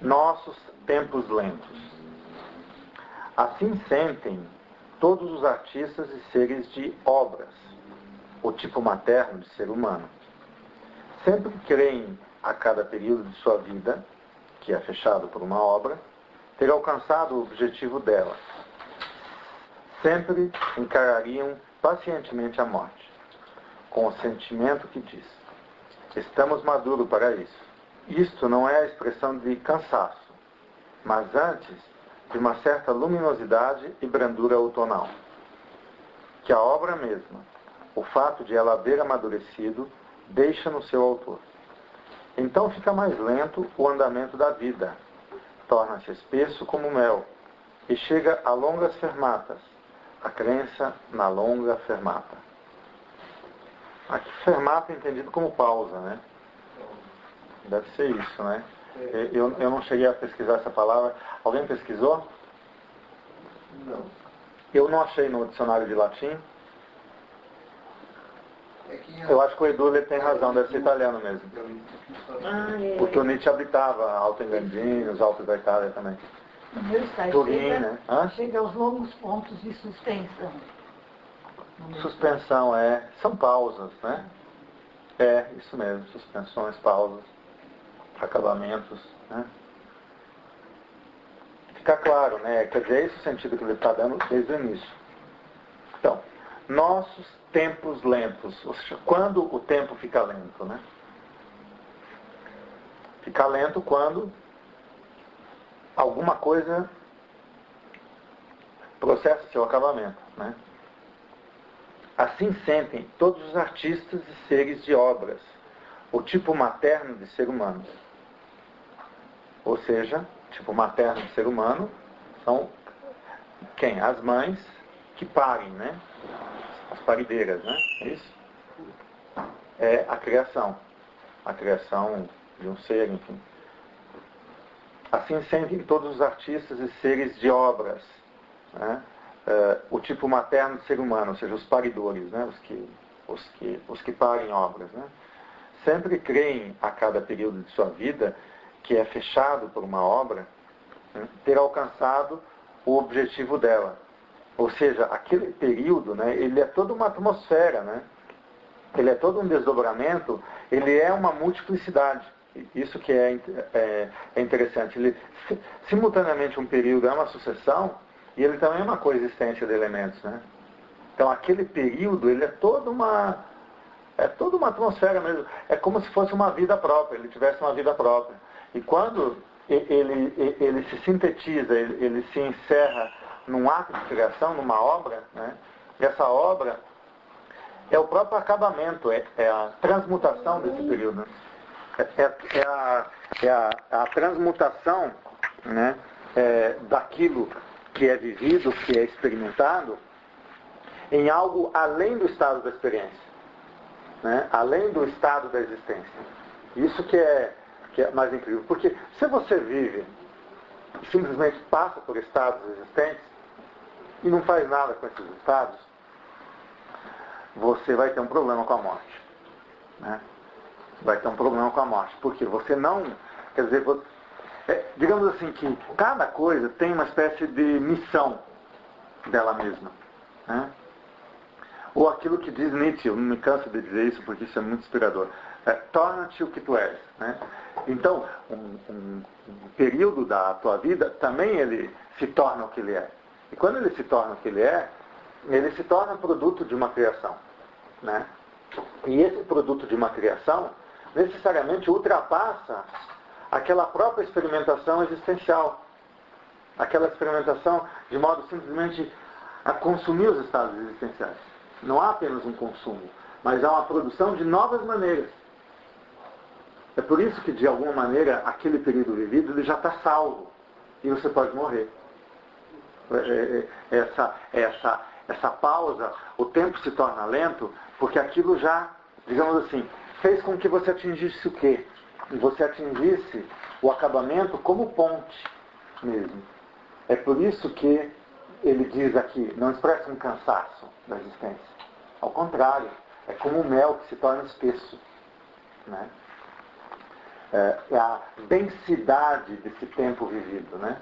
nossos tempos lentos. Assim sentem todos os artistas e seres de obras, o tipo materno de ser humano. Sempre creem a cada período de sua vida, que é fechado por uma obra, ter alcançado o objetivo dela. Sempre encarariam pacientemente a morte, com o sentimento que diz: estamos maduros para isso. Isto não é a expressão de cansaço, mas antes de uma certa luminosidade e brandura outonal. Que a obra mesma, o fato de ela haver amadurecido, deixa no seu autor. Então fica mais lento o andamento da vida, torna-se espesso como mel e chega a longas fermatas, a crença na longa fermata. Aqui fermata é entendido como pausa, né? Deve ser isso, né? É. Eu, eu não cheguei a pesquisar essa palavra. Alguém pesquisou? Não. Eu não achei no dicionário de latim. É eu acho que o Edu tem razão, deve ser italiano mesmo. Ah, é. Porque o Nietzsche habitava Alto Engadinho, os Altos da Itália também. Turim, né? Hã? chega aos longos pontos de suspensão. Suspensão, é. São pausas, né? É, isso mesmo, suspensões, pausas acabamentos. Né? Fica claro, né? Quer dizer, é esse o sentido que ele está dando desde o início. Então, nossos tempos lentos, ou seja, quando o tempo fica lento, né? Fica lento quando alguma coisa processa seu acabamento, né? Assim sentem todos os artistas e seres de obras, o tipo materno de ser humano. Ou seja, tipo materno do ser humano, são quem? As mães que parem, né? As parideiras, né? É isso? É a criação. A criação de um ser, enfim. Assim sentem todos os artistas e seres de obras. Né? Uh, o tipo materno do ser humano, ou seja, os paridores, né? os, que, os, que, os que parem obras. Né? Sempre creem a cada período de sua vida que é fechado por uma obra, né, ter alcançado o objetivo dela. Ou seja, aquele período, né, ele é toda uma atmosfera, né? ele é todo um desdobramento, ele é uma multiplicidade. Isso que é, é, é interessante. Ele, simultaneamente, um período é uma sucessão e ele também é uma coexistência de elementos. Né? Então, aquele período, ele é toda uma, é toda uma atmosfera mesmo. É como se fosse uma vida própria, ele tivesse uma vida própria. E quando ele, ele se sintetiza, ele, ele se encerra num ato de criação, numa obra, né? essa obra é o próprio acabamento, é, é a transmutação desse período. É, é, é, a, é a, a, transmutação né? É, daquilo que é vivido, que é experimentado, em algo além do estado da experiência, né? além do estado da existência. Isso que é que é mais incrível. Porque se você vive e simplesmente passa por estados existentes e não faz nada com esses estados, você vai ter um problema com a morte. Né? Vai ter um problema com a morte. Porque você não. Quer dizer, você, é, digamos assim que cada coisa tem uma espécie de missão dela mesma. Né? Ou aquilo que diz Nietzsche, eu não me canso de dizer isso porque isso é muito inspirador. É, Torna-te o que tu és. Né? Então, um, um, período da tua vida também ele se torna o que ele é. E quando ele se torna o que ele é, ele se torna produto de uma criação. Né? E esse produto de uma criação necessariamente ultrapassa aquela própria experimentação existencial. Aquela experimentação de modo simplesmente a consumir os estados existenciais. Não há apenas um consumo, mas há uma produção de novas maneiras. É por isso que, de alguma maneira, aquele período vivido ele já está salvo e você pode morrer. É, é, é, essa, essa, essa pausa, o tempo se torna lento, porque aquilo já, digamos assim, fez com que você atingisse o quê? Você atingisse o acabamento como ponte mesmo. É por isso que ele diz aqui, não expressa um cansaço da existência. Ao contrário, é como o mel que se torna espesso. Né? É, é a densidade desse tempo vivido, né?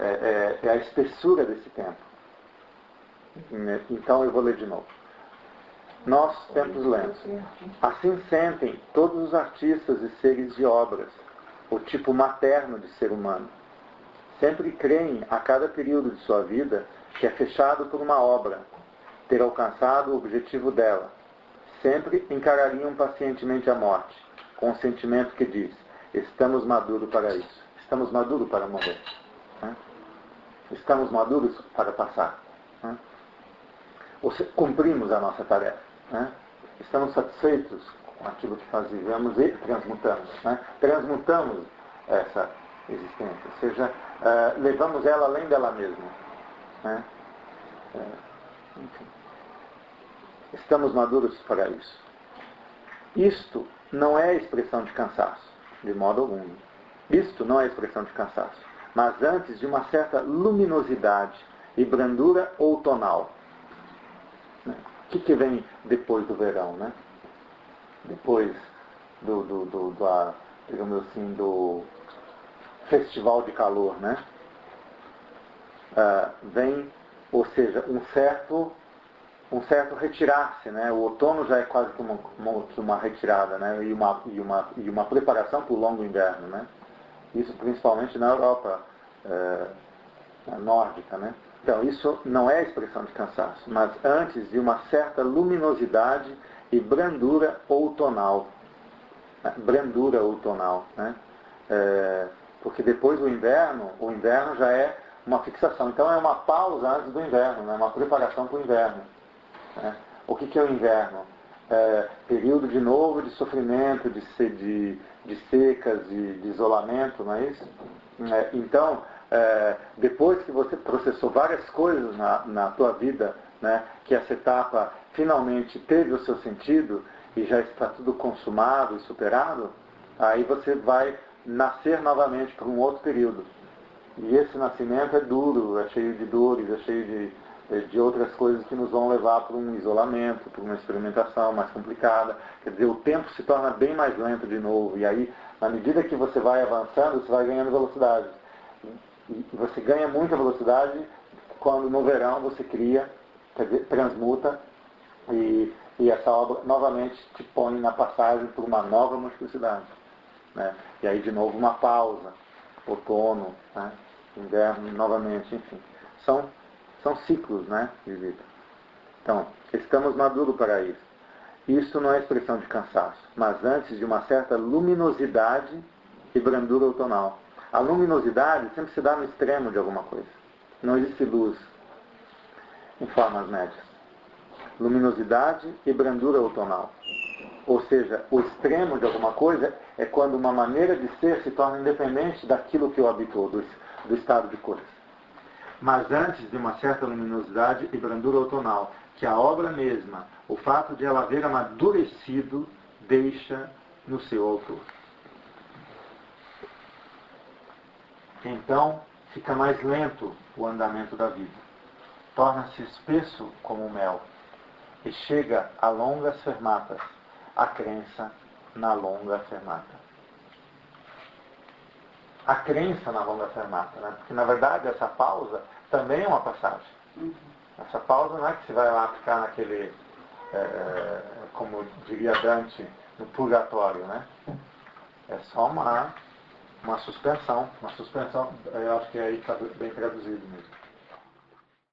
É, é, é a espessura desse tempo. Então eu vou ler de novo. Nós, tempos lentos. Assim sentem todos os artistas e seres de obras, o tipo materno de ser humano. Sempre creem, a cada período de sua vida, que é fechado por uma obra, ter alcançado o objetivo dela. Sempre encarariam pacientemente a morte, com o sentimento que diz: estamos maduros para isso, estamos maduros para morrer, né? estamos maduros para passar. Né? Ou se, cumprimos a nossa tarefa. Né? Estamos satisfeitos com aquilo que fazemos e transmutamos. Né? Transmutamos essa existência, ou seja, uh, levamos ela além dela mesma. Uh. Estamos maduros para isso. Isto não é expressão de cansaço, de modo algum. Isto não é expressão de cansaço, mas antes de uma certa luminosidade e brandura outonal. O que, que vem depois do verão, né? Depois do, do, do, do digamos assim, do festival de calor, né? Uh, vem, ou seja, um certo um certo retirar-se, né? O outono já é quase como uma, uma retirada, né? E uma, e uma, e uma preparação para o longo inverno, né? Isso principalmente na Europa é, nórdica, né? Então, isso não é expressão de cansaço, mas antes de uma certa luminosidade e brandura outonal. Né? Brandura outonal, né? É, porque depois do inverno, o inverno já é uma fixação. Então é uma pausa antes do inverno, né? uma preparação para o inverno. Né? O que, que, é o inverno? É, período de novo de sofrimento, de, de, de secas, de, de, isolamento, não é isso? É, então, é, depois que você processou várias coisas na, na tua vida, né, que essa etapa finalmente teve o seu sentido e já está tudo consumado e superado, aí você vai nascer novamente para um outro período. E esse nascimento é duro, é cheio de dores, é cheio de, de outras coisas que nos vão levar para um isolamento, para uma experimentação mais complicada. Quer dizer, o tempo se torna bem mais lento de novo. E aí, na medida que você vai avançando, você vai ganhando velocidade. E você ganha muita velocidade quando no verão você cria, quer dizer, transmuta e, e essa obra novamente te põe na passagem por uma nova multiplicidade. Né? E aí de novo uma pausa, outono, né? inverno novamente, enfim. São são ciclos né, de vida. Então, estamos maduros para isso. Isso não é expressão de cansaço, mas antes de uma certa luminosidade e brandura outonal. A luminosidade sempre se dá no extremo de alguma coisa. Não existe luz em formas médias. Luminosidade e brandura outonal. Ou seja, o extremo de alguma coisa é quando uma maneira de ser se torna independente daquilo que o habitou, do, do estado de coisas mas antes de uma certa luminosidade e brandura outonal, que a obra mesma, o fato de ela haver amadurecido, deixa no seu autor. Então, fica mais lento o andamento da vida. Torna-se espesso como o mel e chega a longas fermatas, a crença na longa fermata a crença na longa fermata, né? Porque na verdade essa pausa também é uma passagem. Uhum. Essa pausa não é que você vai lá ficar naquele, é, é, como diria Dante, no purgatório, né? É só uma, uma suspensão, uma suspensão, eu acho que aí está bem traduzido mesmo.